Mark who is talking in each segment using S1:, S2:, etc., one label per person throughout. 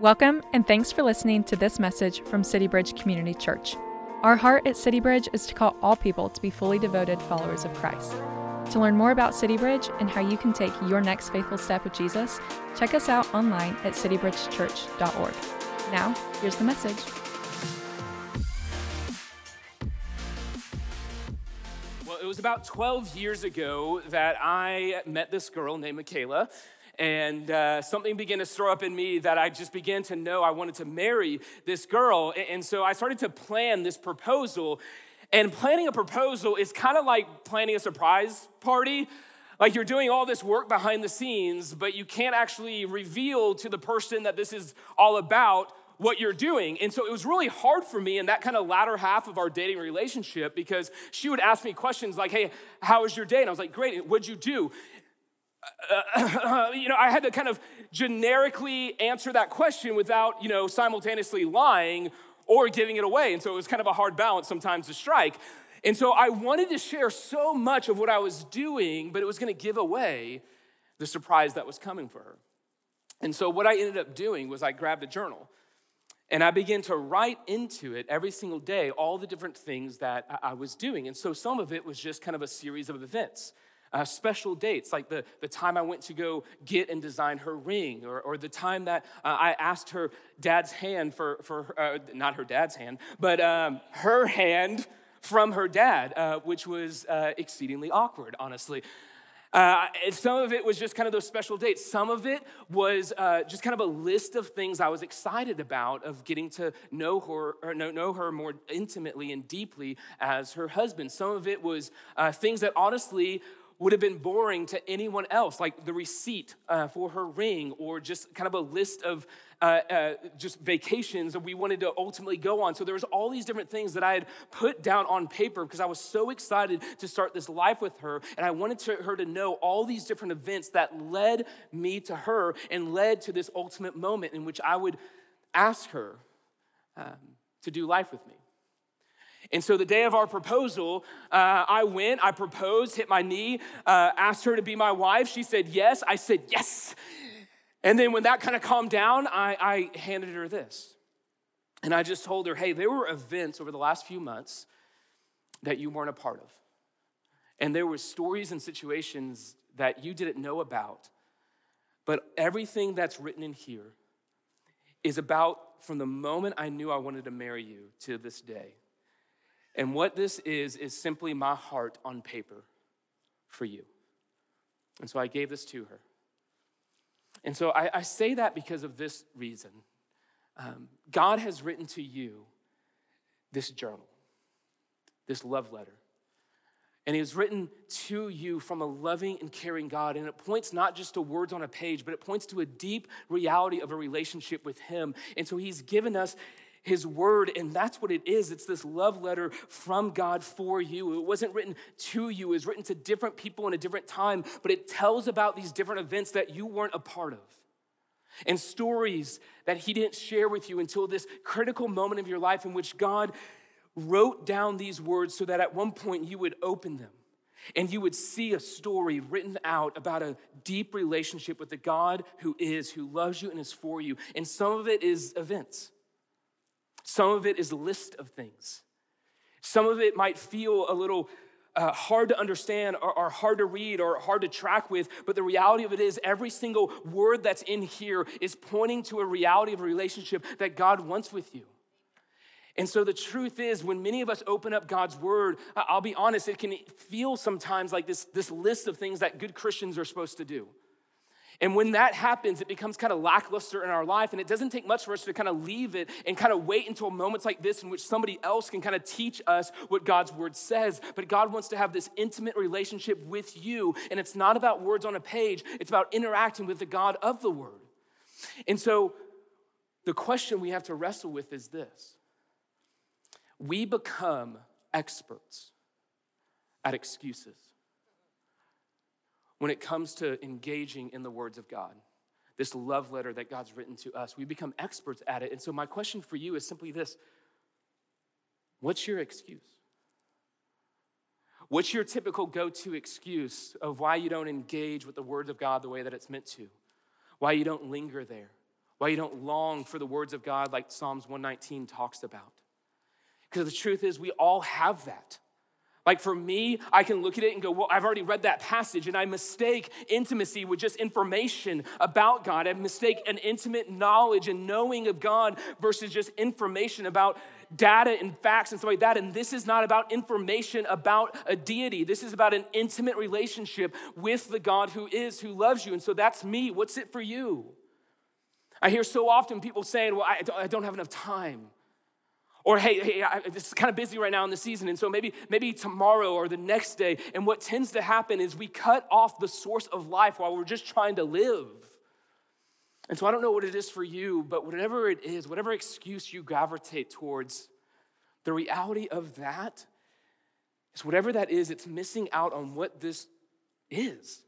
S1: Welcome, and thanks for listening to this message from City Bridge Community Church. Our heart at City Bridge is to call all people to be fully devoted followers of Christ. To learn more about City Bridge and how you can take your next faithful step with Jesus, check us out online at citybridgechurch.org. Now, here's the message.
S2: Well, it was about 12 years ago that I met this girl named Michaela and uh, something began to stir up in me that I just began to know I wanted to marry this girl. And so I started to plan this proposal. And planning a proposal is kind of like planning a surprise party. Like you're doing all this work behind the scenes, but you can't actually reveal to the person that this is all about what you're doing. And so it was really hard for me in that kind of latter half of our dating relationship because she would ask me questions like, Hey, how was your day? And I was like, Great, what'd you do? Uh, you know, I had to kind of generically answer that question without, you know, simultaneously lying or giving it away. And so it was kind of a hard balance sometimes to strike. And so I wanted to share so much of what I was doing, but it was going to give away the surprise that was coming for her. And so what I ended up doing was I grabbed a journal and I began to write into it every single day all the different things that I was doing. And so some of it was just kind of a series of events uh, special dates, like the, the time I went to go get and design her ring, or, or the time that uh, I asked her dad's hand for, for uh, not her dad's hand, but um, her hand from her dad, uh, which was uh, exceedingly awkward, honestly. Uh, some of it was just kind of those special dates. Some of it was just kind of a list of things I was excited about of getting to know her, or know, know her more intimately and deeply as her husband. Some of it was things that honestly would have been boring to anyone else, like the receipt uh, for her ring or just kind of a list of uh, uh, just vacations that we wanted to ultimately go on. So there was all these different things that I had put down on paper because I was so excited to start this life with her, and I wanted to, her to know all these different events that led me to her and led to this ultimate moment in which I would ask her um, to do life with me. And so the day of our proposal, uh, I went, I proposed, hit my knee, uh, asked her to be my wife. She said yes. I said yes. And then when that kind of calmed down, I, I handed her this. And I just told her, hey, there were events over the last few months that you weren't a part of. And there were stories and situations that you didn't know about. But everything that's written in here is about from the moment I knew I wanted to marry you to this day. And what this is, is simply my heart on paper for you. And so I gave this to her. And so I, I say that because of this reason. Um, God has written to you this journal, this love letter. And it was written to you from a loving and caring God. And it points not just to words on a page, but it points to a deep reality of a relationship with Him. And so He's given us his word, and that's what it is. It's this love letter from God for you. It wasn't written to you, it was written to different people in a different time, but it tells about these different events that you weren't a part of. And stories that he didn't share with you until this critical moment of your life in which God wrote down these words so that at one point you would open them and you would see a story written out about a deep relationship with the God who is, who loves you and is for you. And some of it is events. Some of it is a list of things. Some of it might feel a little uh, hard to understand or, or, hard to read or hard to track with, but the reality of it is every single word that's in here is pointing to a reality of a relationship that God wants with you. And so the truth is, when many of us open up God's word, I'll be honest, it can feel sometimes like this, this list of things that good Christians are supposed to do. And when that happens, it becomes kind of lackluster in our life. And it doesn't take much for us to kind of leave it and kind of wait until moments like this in which somebody else can kind of teach us what God's word says. But God wants to have this intimate relationship with you. And it's not about words on a page, it's about interacting with the God of the word. And so the question we have to wrestle with is this we become experts at excuses when it comes to engaging in the words of God, this love letter that God's written to us. We become experts at it. And so, my question for you is simply this What's your excuse? What's your typical go to excuse of why you don't engage with the words of God the way that it's meant to? Why you don't linger there? why you don't long for the words of God like Psalms 119 talks about. Because the truth is, we all have that. Like for me, I can look at it and go, well, I've already read that passage, and I mistake intimacy with just information about God. I mistake an intimate knowledge and knowing of God versus just information about data and facts and stuff like that. And this is not about information about a deity. This is about an intimate relationship with the God who is, who loves you. And so that's me. What's it for you? I hear so often people saying, well, I don't have enough time. Or hey, hey, I, this is kind of busy right now in the season, and so maybe maybe tomorrow or the next day. And what tends to happen is we cut off the source of life while we're just trying to live. And so I don't know what it is for you, but whatever it is, whatever excuse you gravitate towards, the reality of that is whatever that is, it's missing out on what this is.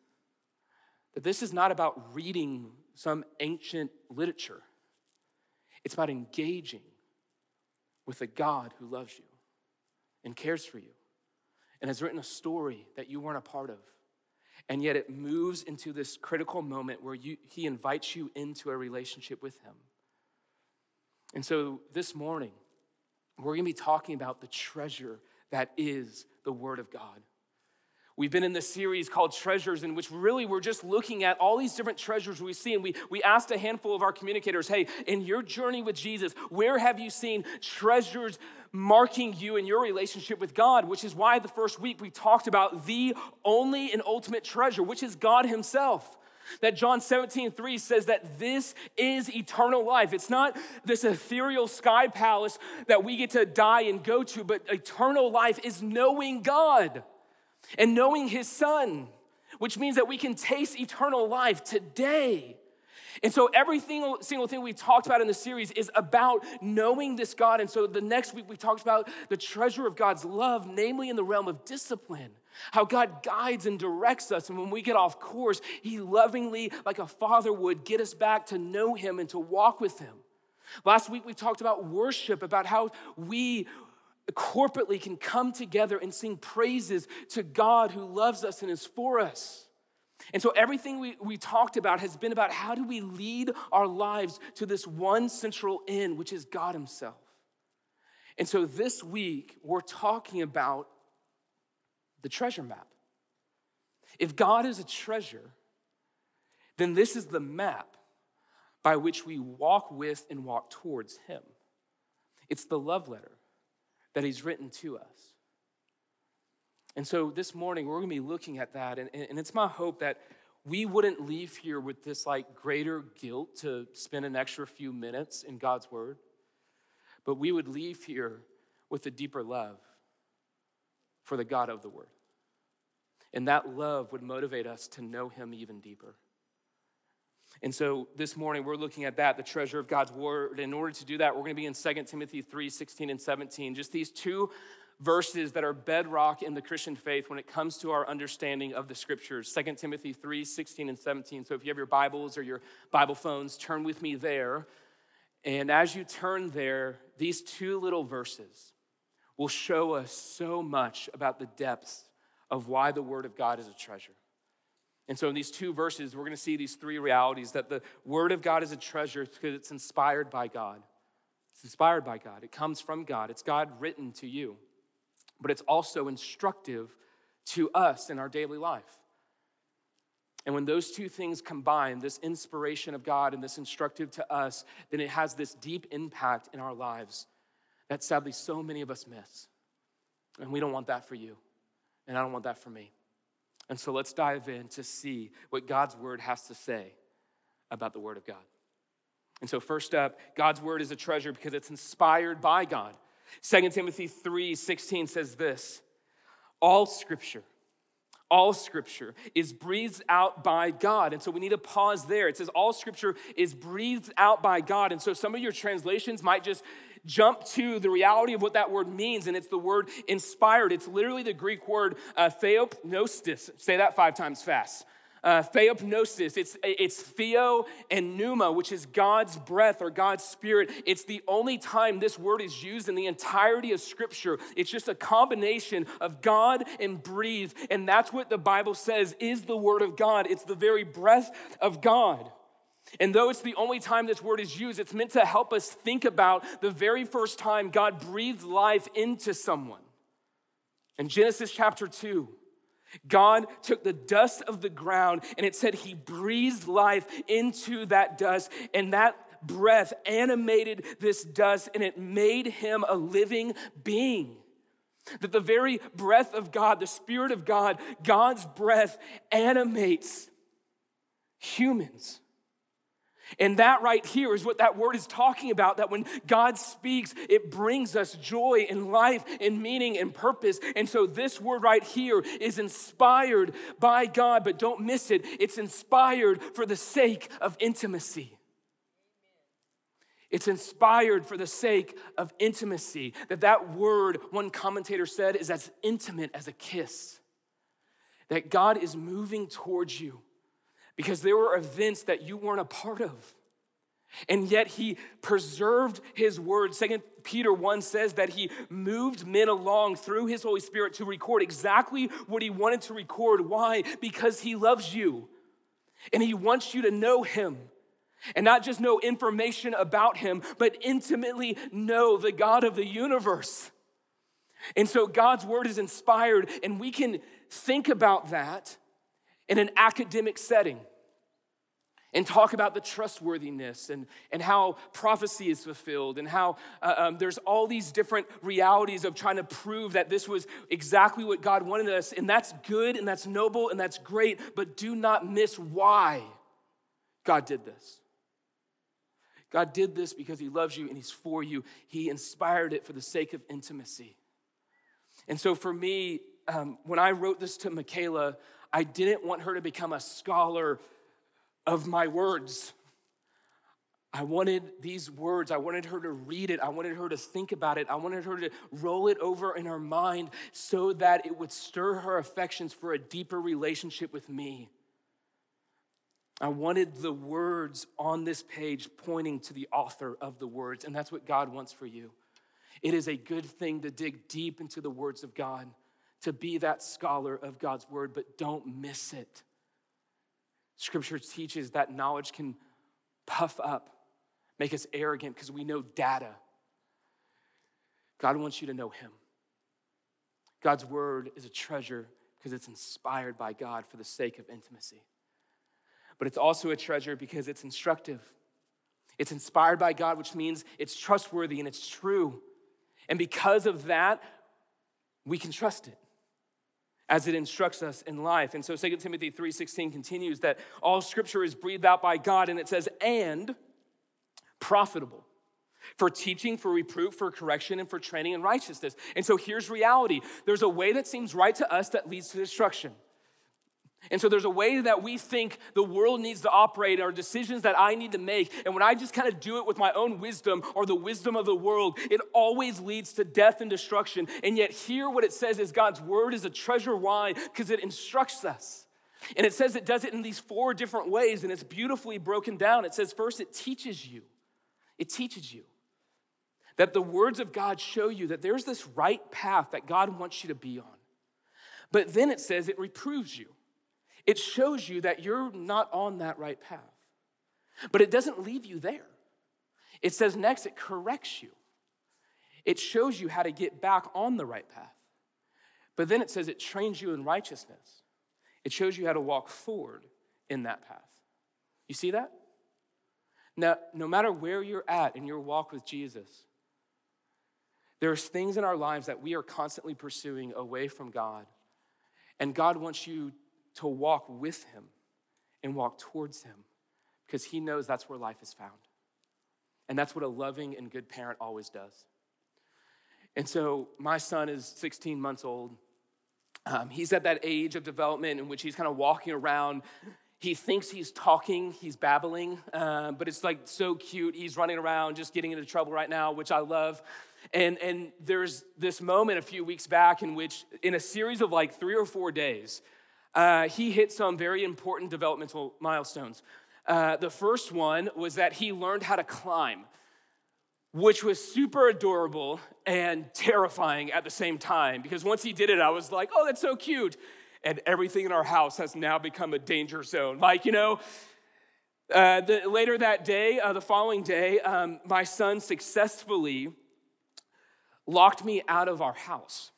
S2: That this is not about reading some ancient literature, it's about engaging with a God who loves you and cares for you and has written a story that you weren't a part of. And yet it moves into this critical moment where you, he invites you into a relationship with him. And so this morning, we're gonna be talking about the treasure that is the Word of God. We've been in this series called Treasures, in which really we're just looking at all these different treasures we see. And we, we asked a handful of our communicators, hey, in your journey with Jesus, where have you seen treasures marking you in your relationship with God? Which is why the first week we talked about the only and ultimate treasure, which is God Himself. That John 17, 3 says that this is eternal life. It's not this ethereal sky palace that we get to die and go to, but eternal life is knowing God and knowing his son, which means that we can taste eternal life today. And so, every single, thing we talked about in the series is about knowing this God. And so, the next week we talked about the treasure of God's love, namely in the realm of discipline. How God guides and directs us. And when we get off course, He lovingly, like a father would, get us back to know Him and to walk with Him. Last week we talked about worship, about how we corporately can come together and sing praises to God who loves us and is for us. And so everything we, we talked about has been about how do we lead our lives to this one central end, which is God Himself. And so this week, we're talking about the treasure map. If God is a treasure, then this is the map by which we walk with and walk towards Him. It's the love letter that He's written to us. And so this morning, we're going to be looking at that. And, and it's my hope that we wouldn't leave here with this like greater guilt to spend an extra few minutes in God's Word, but we would leave here with a deeper love for the God of the Word. And that love would motivate us to know Him even deeper. And so this morning we're looking at that, the treasure of God's word. In order to do that, we're going to be in 2 Timothy 3 16 and 17. Just these two verses that are bedrock in the Christian faith when it comes to our understanding of the scriptures. 2 Timothy 3 16 and 17. So if you have your Bibles or your Bible phones, turn with me there. And as you turn there, these two little verses will show us so much about the depths of why the Word of God is a treasure. And so, in these two verses, we're going to see these three realities that the Word of God is a treasure because it's inspired by God. It's inspired by God, it comes from God, it's God written to you, but it's also instructive to us in our daily life. And when those two things combine, this inspiration of God and this instructive to us, then it has this deep impact in our lives that sadly so many of us miss. And we don't want that for you, and I don't want that for me. And so let's dive in to see what God's word has to say about the word of God. And so, first up, God's word is a treasure because it's inspired by God. 2 Timothy 3 16 says this All scripture, all scripture is breathed out by God. And so we need to pause there. It says, All scripture is breathed out by God. And so some of your translations might just jump to the reality of what that word means, and it's the word inspired. It's literally the Greek word uh, theopneustos. Say that five times fast. Uh, theopneustos, it's, it's theo and pneuma, which is God's breath or God's spirit. It's the only time this word is used in the entirety of Scripture. It's just a combination of God and breathe. And that's what the Bible says is the word of God. It's the very breath of God. And though it's the only time this word is used, it's meant to help us think about the very first time God breathed life into someone. In Genesis chapter 2, God took the dust of the ground and it said he breathed life into that dust, and that breath animated this dust and it made him a living being. That the very breath of God, the Spirit of God, God's breath animates humans. And that right here is what that word is talking about that when God speaks, it brings us joy and life and meaning and purpose. And so this word right here is inspired by God, but don't miss it. It's inspired for the sake of intimacy. It's inspired for the sake of intimacy. That that word, one commentator said, is as intimate as a kiss. That God is moving towards you because there were events that you weren't a part of. And yet he preserved his word. Second Peter 1 says that he moved men along through his Holy Spirit to record exactly what he wanted to record. Why? Because he loves you and he wants you to know him. And not just know information about him, but intimately know the God of the universe. And so God's word is inspired, and we can think about that in an academic setting and talk about the trustworthiness and, and how prophecy is fulfilled and how uh, um, there's all these different realities of trying to prove that this was exactly what God wanted us. And that's good and that's noble and that's great, but do not miss why God did this. God did this because He loves you and He's for you. He inspired it for the sake of intimacy. And so for me, um, when I wrote this to Michaela, I didn't want her to become a scholar of my words. I wanted these words, I wanted her to read it, I wanted her to think about it, I wanted her to roll it over in her mind so that it would stir her affections for a deeper relationship with me. I wanted the words on this page pointing to the author of the words, and that's what God wants for you. It is a good thing to dig deep into the words of God, to be that scholar of God's word, but don't miss it. Scripture teaches that knowledge can puff up, make us arrogant because we know data. God wants you to know Him. God's word is a treasure because it's inspired by God for the sake of intimacy. But it's also a treasure because it's instructive. It's inspired by God, which means it's trustworthy and it's true. And because of that, we can trust it as it instructs us in life. And so 2 Timothy 3:16 continues that all scripture is breathed out by God and it says and profitable for teaching, for reproof, for correction, and for training in righteousness. And so here's reality. There's a way that seems right to us that leads to destruction. And so there's a way that we think the world needs to operate, or decisions that I need to make. And when I just kind of do it with my own wisdom or the wisdom of the world, it always leads to death and destruction. And yet, here what it says is God's word is a treasure wine because it instructs us. And it says it does it in these four different ways, and it's beautifully broken down. It says, first, it teaches you. It teaches you that the words of God show you that there's this right path that God wants you to be on. But then it says it reproves you. It shows you that you're not on that right path. But it doesn't leave you there. It says next, it corrects you. It shows you how to get back on the right path. But then it says it trains you in righteousness. It shows you how to walk forward in that path. You see that? Now, no matter where you're at in your walk with Jesus, there's things in our lives that we are constantly pursuing away from God. And God wants you to walk with him and walk towards him because he knows that's where life is found. And that's what a loving and good parent always does. And so my son is 16 months old. Um, he's at that age of development in which he's kind of walking around. He thinks he's talking, he's babbling, uh, but it's like so cute. He's running around, just getting into trouble right now, which I love. And, and there's this moment a few weeks back in which, in a series of like three or four days, uh, he hit some very important developmental milestones. Uh, the first one was that he learned how to climb, which was super adorable and terrifying at the same time. Because once he did it, I was like, oh, that's so cute. And everything in our house has now become a danger zone. Like, you know, Uh, the, later that day, uh, the following day, um, my son successfully locked me out of our house,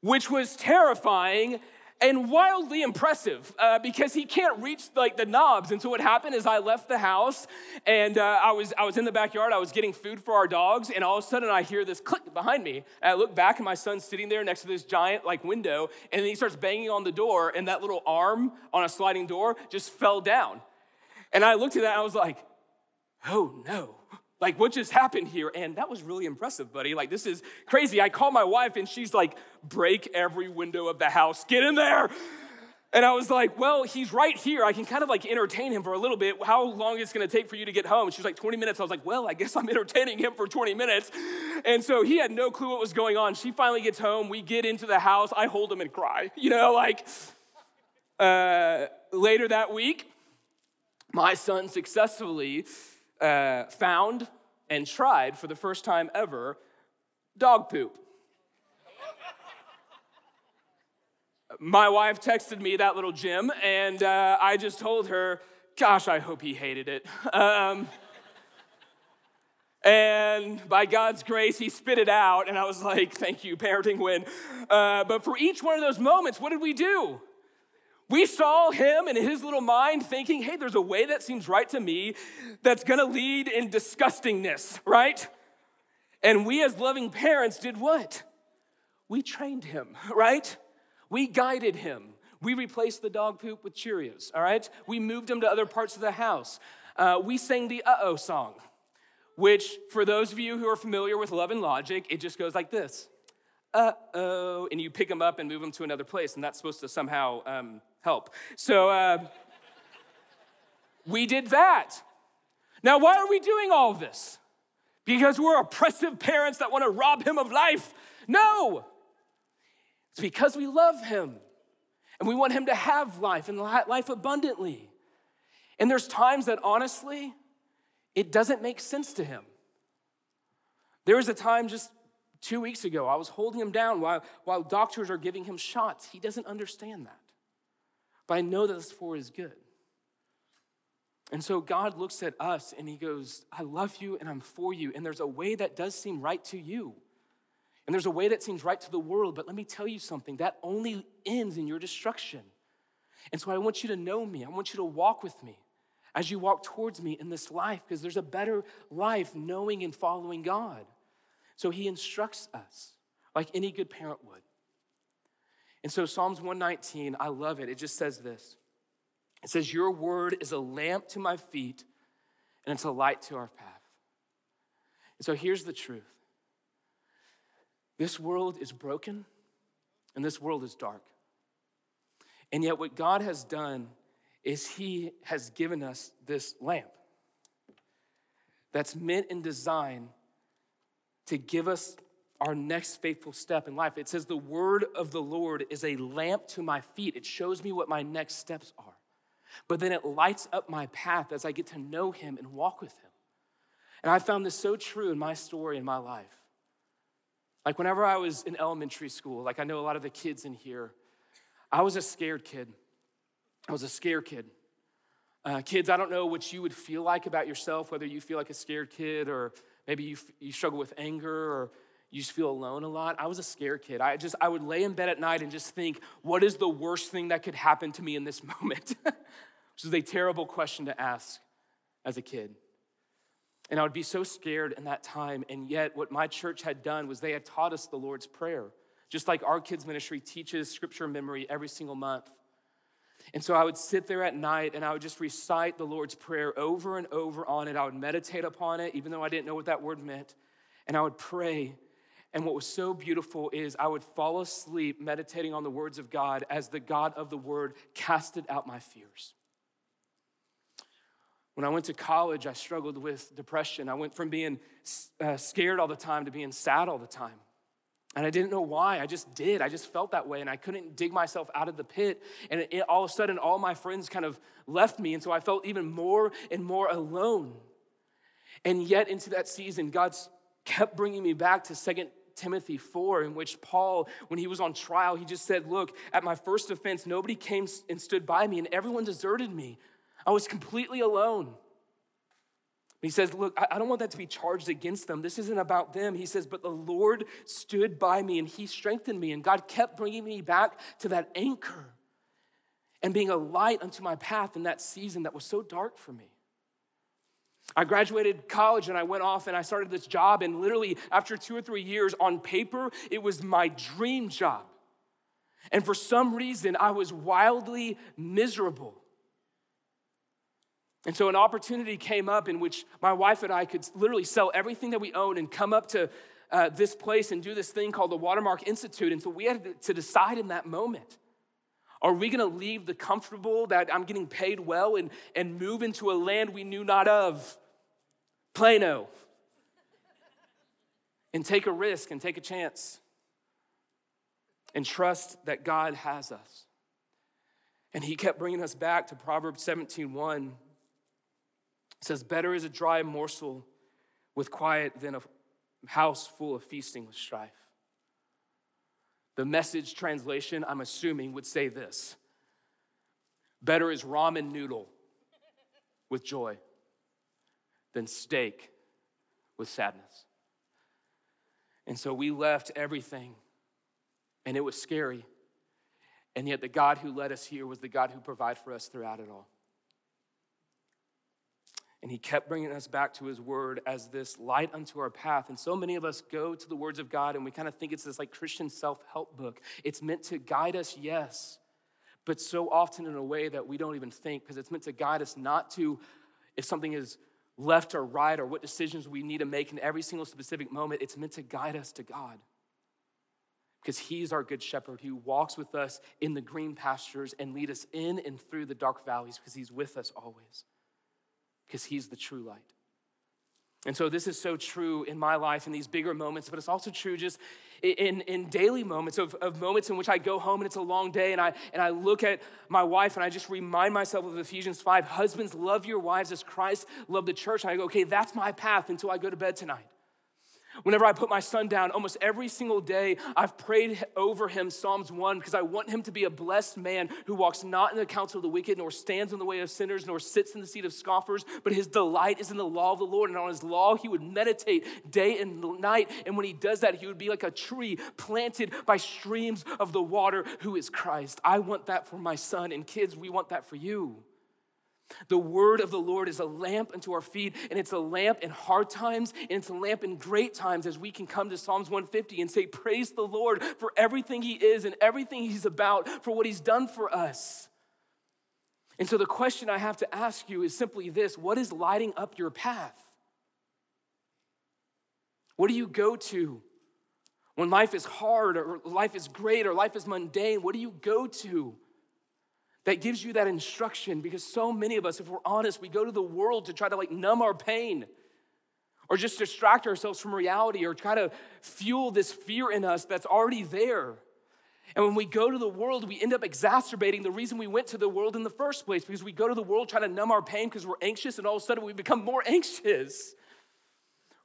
S2: which was terrifying and wildly impressive uh, because he can't reach like the knobs. And so what happened is I left the house and uh, I was I was in the backyard. I was getting food for our dogs, and all of a sudden I hear this click behind me. And I look back, and my son's sitting there next to this giant like window, and he starts banging on the door, and that little arm on a sliding door just fell down. And I looked at that, and I was like, "Oh no!" Like, what just happened here? And that was really impressive, buddy. Like, this is crazy. I call my wife and she's like, break every window of the house, get in there. And I was like, well, he's right here. I can kind of like entertain him for a little bit. How long is it gonna take for you to get home? She's like, 20 minutes. I was like, well, I guess I'm entertaining him for 20 minutes. And so he had no clue what was going on. She finally gets home. We get into the house. I hold him and cry. You know, like uh, later that week, my son successfully uh, found and tried for the first time ever dog poop. My wife texted me that little gem, and uh, I just told her, Gosh, I hope he hated it. Um, and by God's grace, he spit it out, and I was like, Thank you, parenting win. Uh, but for each one of those moments, what did we do? We saw him in his little mind thinking, hey, there's a way that seems right to me that's gonna lead in disgustingness, right? And we as loving parents did what? We trained him, right? We guided him. We replaced the dog poop with Cheerios, all right? We moved him to other parts of the house. Uh, we sang the uh oh song, which, for those of you who are familiar with Love and Logic, it just goes like this uh oh, and you pick him up and move him to another place, and that's supposed to somehow um, help. So uh, we did that. Now, why are we doing all this? Because we're oppressive parents that want to rob him of life? No. It's because we love him and we want him to have life and life abundantly. And there's times that honestly, it doesn't make sense to him. There was a time just two weeks ago, I was holding him down while, while doctors are giving him shots. He doesn't understand that but I know that it's for is good. And so God looks at us and he goes, I love you and I'm for you. And there's a way that does seem right to you. And there's a way that seems right to the world. But let me tell you something that only ends in your destruction. And so I want you to know me. I want you to walk with me as you walk towards me in this life because there's a better life knowing and following God. So he instructs us like any good parent would. And so, Psalms 119, I love it. It just says this It says, Your word is a lamp to my feet and it's a light to our path. And so, here's the truth this world is broken and this world is dark. And yet, what God has done is He has given us this lamp that's meant and designed to give us our next faithful step in life. It says, The word of the Lord is a lamp to my feet. It shows me what my next steps are. But then it lights up my path as I get to know Him and walk with Him. And I found this so true in my story in my life. Like whenever I was in elementary school, like I know a lot of the kids in here, I was a scared kid. I was a scared kid. Uh, kids, I don't know what you would feel like about yourself, whether you feel like a scared kid or maybe you, you struggle with anger or you just feel alone a lot. I was a scared kid. I just I would lay in bed at night and just think, what is the worst thing that could happen to me in this moment? Which is a terrible question to ask as a kid. And I would be so scared in that time. And yet, what my church had done was they had taught us the Lord's Prayer, just like our kids' ministry teaches scripture memory every single month. And so I would sit there at night and I would just recite the Lord's Prayer over and over on it. I would meditate upon it, even though I didn't know what that word meant. And I would pray and what was so beautiful is I would fall asleep meditating on the words of God as the God of the Word casted out my fears. When I went to college, I struggled with depression. I went from being uh, scared all the time to being sad all the time. And I didn't know why. I just did. I just felt that way. And I couldn't dig myself out of the pit. And it, all of a sudden, all my friends kind of left me. And so I felt even more and more alone. And yet, into that season, God's kept bringing me back to Second Timothy 4, in which Paul, when he was on trial, he just said, Look, at my first offense, nobody came and stood by me, and everyone deserted me. I was completely alone. He says, Look, I don't want that to be charged against them. This isn't about them. He says, But the Lord stood by me and he strengthened me, and God kept bringing me back to that anchor and being a light unto my path in that season that was so dark for me. I graduated college and I went off and I started this job, and literally, after two or three years on paper, it was my dream job. And for some reason, I was wildly miserable. And so, an opportunity came up in which my wife and I could literally sell everything that we own and come up to uh, this place and do this thing called the Watermark Institute. And so, we had to decide in that moment are we going to leave the comfortable that I'm getting paid well and, and move into a land we knew not of? Plano. and take a risk and take a chance and trust that God has us. And he kept bringing us back to Proverbs 17:1. It says, Better is a dry morsel with quiet than a house full of feasting with strife. The message translation, I'm assuming, would say this Better is ramen noodle with joy than steak with sadness. And so we left everything, and it was scary. And yet, the God who led us here was the God who provided for us throughout it all. And he kept bringing us back to his word as this light unto our path. And so many of us go to the words of God and we kind of think it's this like Christian self help book. It's meant to guide us, yes, but so often in a way that we don't even think because it's meant to guide us not to, if something is left or right or what decisions we need to make in every single specific moment, it's meant to guide us to God. Because he's our good shepherd who walks with us in the green pastures and lead us in and through the dark valleys because he's with us always because He's the true light. And so, this is so true in my life in these bigger moments, but it's also true just in, in daily moments of, of moments in which I go home and it's a long day and I, and I look at my wife and I just remind myself of Ephesians 5 Husbands, love your wives as Christ loved the church. And I go, okay, that's my path until I go to bed tonight. Whenever I put my son down, almost every single day, I've prayed over him Psalms 1 because I want him to be a blessed man who walks not in the counsel of the wicked, nor stands in the way of sinners, nor sits in the seat of scoffers, but his delight is in the law of the Lord. And on his law, he would meditate day and night. And when he does that, he would be like a tree planted by streams of the water who is Christ. I want that for my son. And kids, we want that for you. The word of the Lord is a lamp unto our feet, and it's a lamp in hard times, and it's a lamp in great times as we can come to Psalms 150 and say, Praise the Lord for everything He is and everything He's about, for what He's done for us. And so the question I have to ask you is simply this What is lighting up your path? What do you go to when life is hard, or life is great, or life is mundane? What do you go to? That gives you that instruction because so many of us, if we're honest, we go to the world to try to like numb our pain or just distract ourselves from reality or try to fuel this fear in us that's already there. And when we go to the world, we end up exacerbating the reason we went to the world in the first place because we go to the world trying to numb our pain because we're anxious and all of a sudden we become more anxious.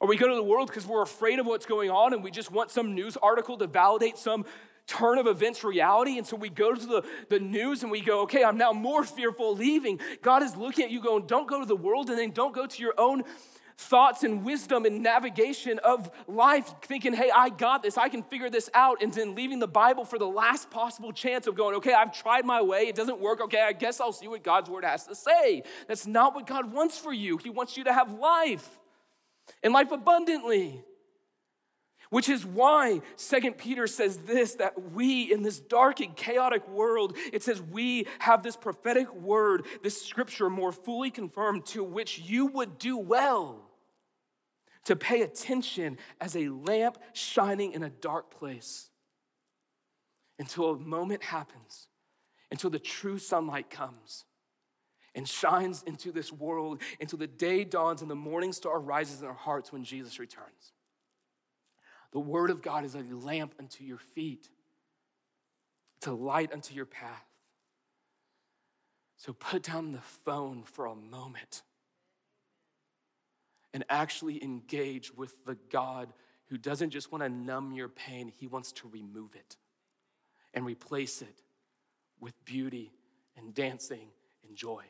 S2: Or we go to the world because we're afraid of what's going on and we just want some news article to validate some turn of events reality. And so we go to the, the news and we go, okay, I'm now more fearful leaving. God is looking at you going, don't go to the world and then don't go to your own thoughts and wisdom and navigation of life, thinking, hey, I got this, I can figure this out, and then leaving the Bible for the last possible chance of going, okay, I've tried my way, it doesn't work, okay, I guess I'll see what God's word has to say. That's not what God wants for you. He wants you to have life and life abundantly. Which is why Second Peter says this that we, in this dark and chaotic world, it says we have this prophetic word, this scripture more fully confirmed, to which you would do well to pay attention as a lamp shining in a dark place until a moment happens, until the true sunlight comes and shines into this world, until the day dawns and the morning star rises in our hearts when Jesus returns. The word of God is a lamp unto your feet, it's a light unto your path. So put down the phone for a moment and actually engage with the God who doesn't just want to numb your pain, he wants to remove it and replace it with beauty and dancing and joy.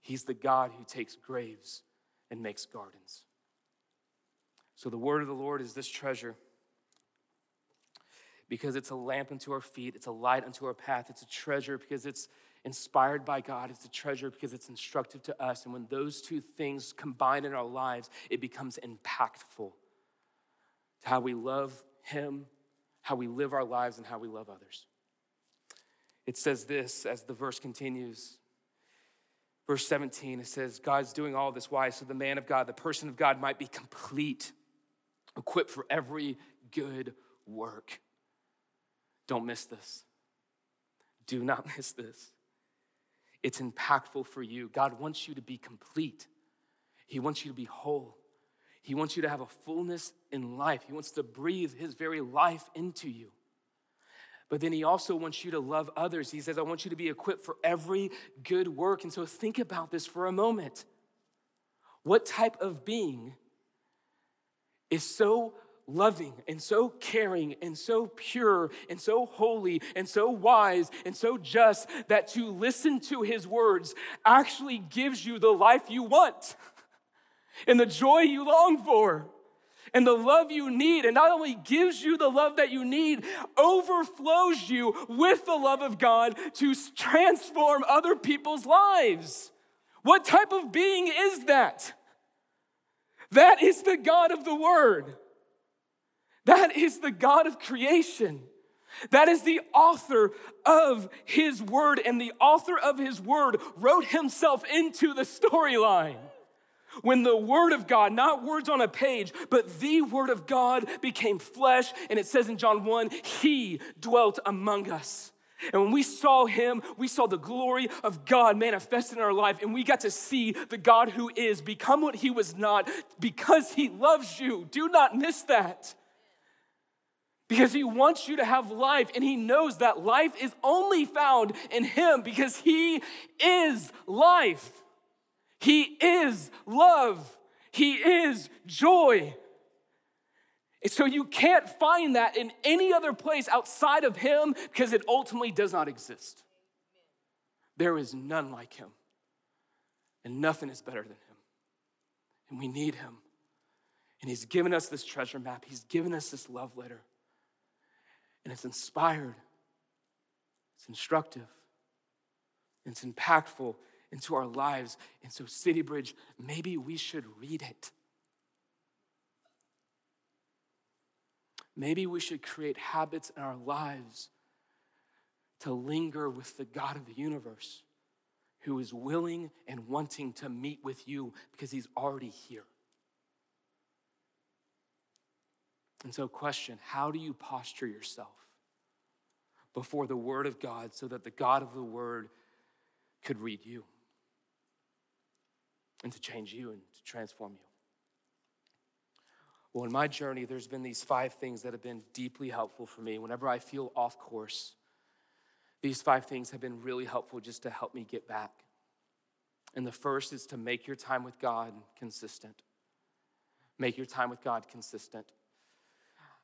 S2: He's the God who takes graves and makes gardens. So the word of the Lord is this treasure because it's a lamp unto our feet, it's a light unto our path, it's a treasure because it's inspired by God, it's a treasure because it's instructive to us. And when those two things combine in our lives, it becomes impactful to how we love Him, how we live our lives, and how we love others. It says this as the verse continues. Verse 17, it says, God's doing all this. Why? So the man of God, the person of God, might be complete, equipped for every good work. Don't miss this. Do not miss this. It's impactful for you. God wants you to be complete, He wants you to be whole. He wants you to have a fullness in life. He wants to breathe His very life into you. But then He also wants you to love others. He says, I want you to be equipped for every good work. And so think about this for a moment. What type of being is so loving and so caring and so pure and so holy and so wise and so just that to listen to his words actually gives you the life you want and the joy you long for and the love you need, and not only gives you the love that you need, overflows you with the love of God to transform other people's lives. What type of being is that? That is the God of the Word. That is the God of creation. That is the author of his word, and the author of his word wrote himself into the storyline. When the word of God, not words on a page, but the word of God became flesh, and it says in John 1, he dwelt among us. And when we saw him, we saw the glory of God manifest in our life, and we got to see the God who is become what he was not because he loves you. Do not miss that because he wants you to have life and he knows that life is only found in him because he is life. He is love. He is joy. So you can't find that in any other place outside of him because it ultimately does not exist. There is none like him, and nothing is better than him. And we need him. And he's given us this treasure map, he's given us this love letter and it's inspired, it's instructive, it's impactful into our lives. And so, City Bridge, maybe we should read it. Maybe we should create habits in our lives to linger with the God of the universe who is willing and wanting to meet with you because he's already here. And so, question how do you posture yourself before the Word of God so that the God of the Word could read you and to change you and to transform you? Well, in my journey, there's been these five things that have been deeply helpful for me. Whenever I feel off course, these five things have been really helpful just to help me get back. And the first is to make your time with God consistent. Make your time with God consistent.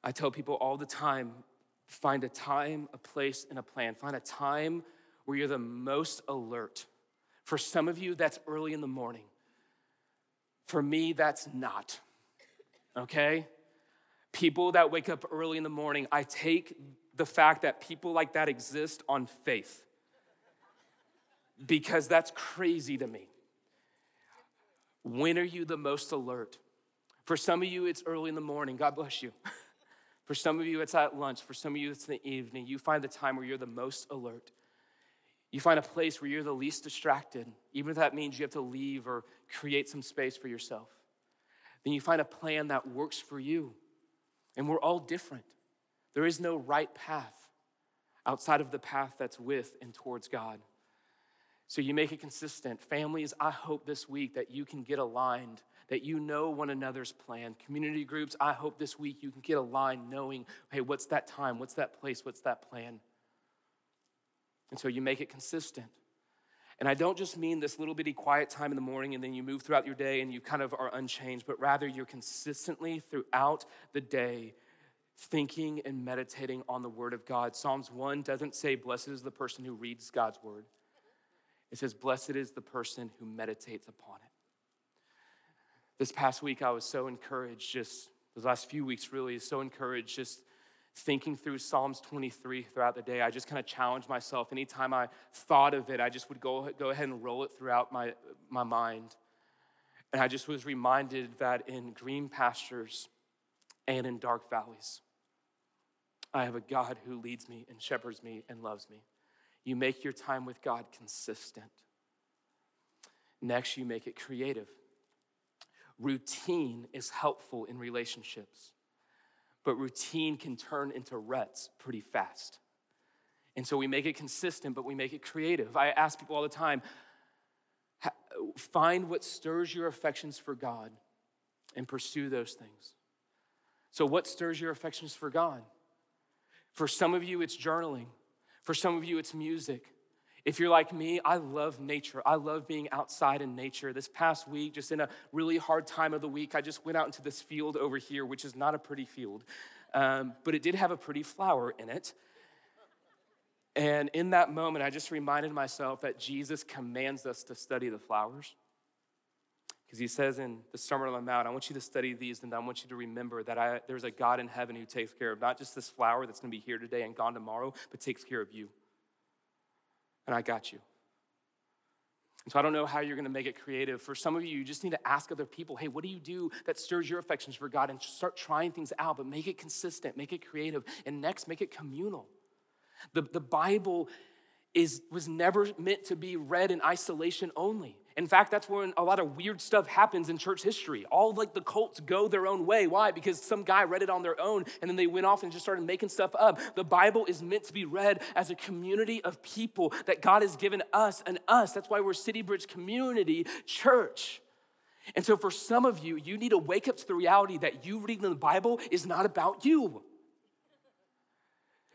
S2: I tell people all the time find a time, a place, and a plan. Find a time where you're the most alert. For some of you, that's early in the morning. For me, that's not. Okay? People that wake up early in the morning, I take the fact that people like that exist on faith because that's crazy to me. When are you the most alert? For some of you, it's early in the morning. God bless you. For some of you, it's at lunch. For some of you, it's in the evening. You find the time where you're the most alert. You find a place where you're the least distracted, even if that means you have to leave or create some space for yourself. Then you find a plan that works for you. And we're all different. There is no right path outside of the path that's with and towards God. So you make it consistent. Families, I hope this week that you can get aligned that you know one another's plan. Community groups, I hope this week you can get aligned knowing, hey, what's that time? What's that place? What's that plan? And so you make it consistent. And I don't just mean this little bitty quiet time in the morning and then you move throughout your day and you kind of are unchanged, but rather you're consistently throughout the day thinking and meditating on the Word of God. Psalms 1 doesn't say, Blessed is the person who reads God's Word, it says, Blessed is the person who meditates upon it. This past week, I was so encouraged, just those last few weeks, really, so encouraged, just thinking through Psalms 23 throughout the day. I just kind of challenged myself. Anytime I thought of it, I just would go, go ahead and roll it throughout my, my mind. And I just was reminded that in green pastures and in dark valleys, I have a God who leads me and shepherds me and loves me. You make your time with God consistent. Next, you make it creative. Routine is helpful in relationships, but routine can turn into ruts pretty fast. And so we make it consistent, but we make it creative. I ask people all the time find what stirs your affections for God and pursue those things. So, what stirs your affections for God? For some of you, it's journaling. For some of you, it's music. If you're like me, I love nature. I love being outside in nature. This past week, just in a really hard time of the week, I just went out into this field over here, which is not a pretty field, um, but it did have a pretty flower in it. And in that moment, I just reminded myself that Jesus commands us to study the flowers. Because he says in the Sermon on the Mount, I want you to study these, and I want you to remember that I, there's a God in heaven who takes care of not just this flower that's going to be here today and gone tomorrow, but takes care of you. And I got you. And so I don't know how you're going to make it creative. For some of you, you just need to ask other people, hey, what do you do that stirs your affections for God? And start trying things out, but make it consistent, make it creative. And next, make it communal. The, the Bible is, was never meant to be read in isolation only. In fact, that's when a lot of weird stuff happens in church history. All like the cults go their own way. Why? Because some guy read it on their own and then they went off and just started making stuff up. The Bible is meant to be read as a community of people that God has given us and us. That's why we're City Bridge Community Church. And so, for some of you, you need to wake up to the reality that you reading the Bible is not about you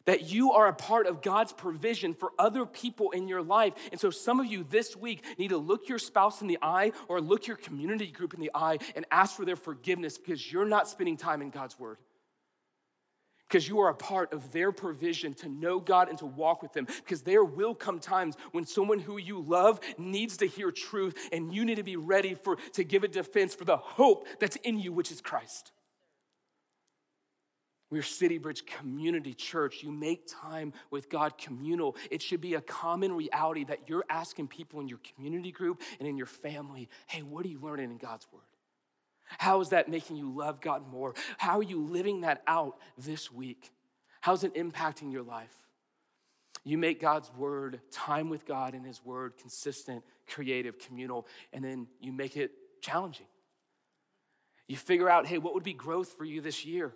S2: that you are a part of God's provision for other people in your life. And so, some of you this week need to look your spouse in the eye or look your community group in the eye and ask for their forgiveness because you're not spending time in God's Word. Because you are a part of their provision to know God and to walk with them. Because there will come times when someone who you love needs to hear truth, and you need to be ready for, to give a defense for the hope that's in you, which is Christ. We're City Bridge Community Church. You make time with God communal. It should be a common reality that you're asking people in your community group and in your family, hey, what are you learning in God's Word? How is that making you love God more? How are you living that out this week? How's it impacting your life? You make God's Word, time with God and His Word, consistent, creative, communal, and then you make it challenging. You figure out, hey, what would be growth for you this year?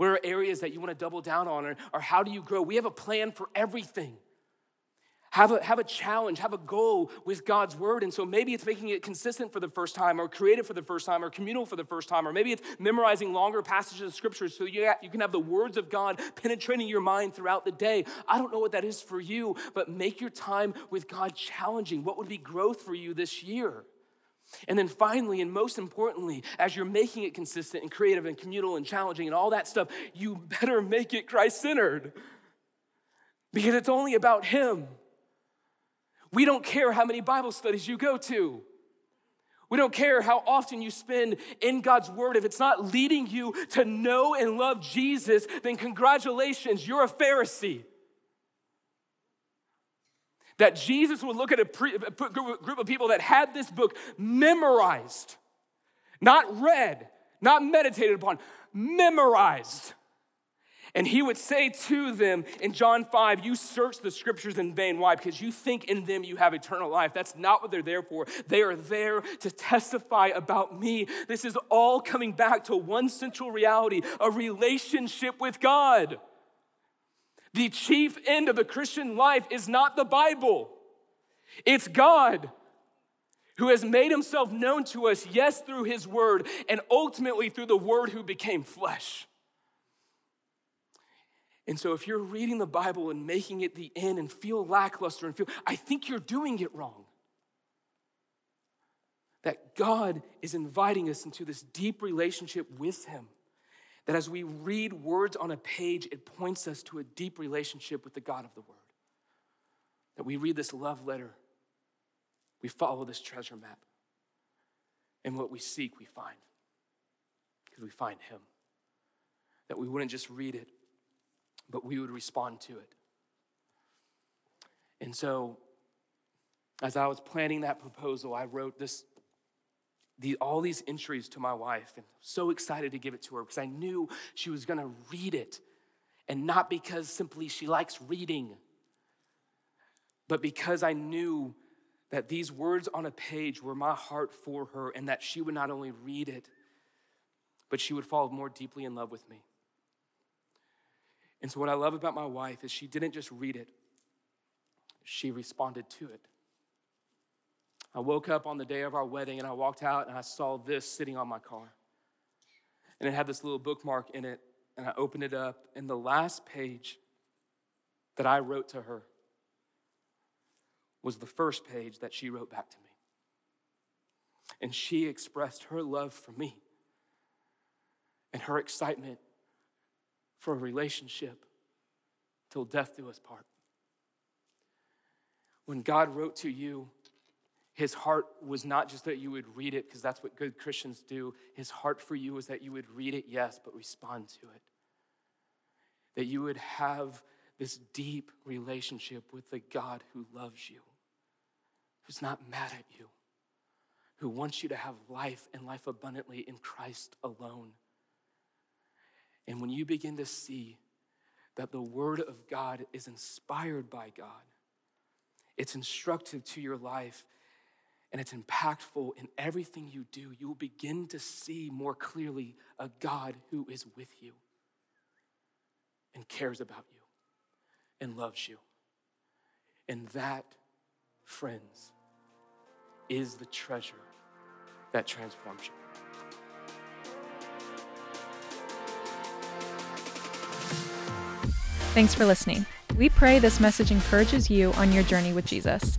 S2: What are areas that you want to double down on? Or, or how do you grow? We have a plan for everything. Have a, have a challenge, have a goal with God's word. And so maybe it's making it consistent for the first time, or creative for the first time, or communal for the first time, or maybe it's memorizing longer passages of scripture so you, you can have the words of God penetrating your mind throughout the day. I don't know what that is for you, but make your time with God challenging. What would be growth for you this year? And then finally, and most importantly, as you're making it consistent and creative and communal and challenging and all that stuff, you better make it Christ centered because it's only about Him. We don't care how many Bible studies you go to. We don't care how often you spend in God's Word. If it's not leading you to know and love Jesus, then congratulations, you're a Pharisee that Jesus would look at a, pre, a group of people that had this book memorized, not read, not meditated upon, memorized. And he would say to them in John 5, You search the scriptures in vain. Why? Because you think in them you have eternal life. That's not what they're there for. They are there to testify about me. This is all coming back to one central reality a relationship with God. The chief end of the Christian life is not the Bible, it's God who has made himself known to us, yes, through his word, and ultimately through the word who became flesh. And so, if you're reading the Bible and making it the end and feel lackluster and feel, I think you're doing it wrong. that God is inviting us into this deep relationship with Him. That as we read words on a page, it points us to a deep relationship with the God of the Word. That we read this love letter, we follow this treasure map, and what we seek, we find. Because we find Him. That we wouldn't just read it, but we would respond to it. And so, as I was planning that proposal, I wrote this the, all these entries to my wife and so excited to give it to her because I knew she was going to read it. And not because simply she likes reading, but because I knew that these words on a page were my heart for her and that she would not only read it, but she would fall more deeply in love with me. And so, what I love about my wife is she didn't just read it, she responded to it. I woke up on the day of our wedding and I walked out and I saw this sitting on my car. And it had this little bookmark in it. And I opened it up, and the last page that I wrote to her was the first page that she wrote back to me. And she expressed her love for me and her excitement for a relationship till death do us part. When God wrote to you, his heart was not just that you would read it, because that's what good Christians do. His heart for you was that you would read it, yes, but respond to it. That you would have this deep relationship with the God who loves you, who's not mad at you, who wants you to have life and life abundantly in Christ alone. And when you begin to see that the Word of God is inspired by God, it's instructive to your life and it's impactful in everything you do, you will begin to see more clearly a God who is with you and cares about you and loves you. And that, friends, is the treasure that transforms you.
S1: Thanks for listening. We pray this message encourages you on your journey with Jesus.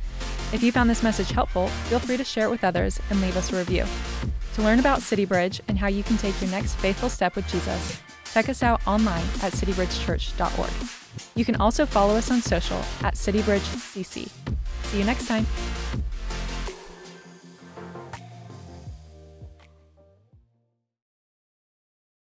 S1: If you found this message helpful, feel free to share it with others and leave us a review. To learn about City Bridge and how you can take your next faithful step with Jesus, check us out online at citybridgechurch.org. You can also follow us on social at CityBridgeCC. See you next time.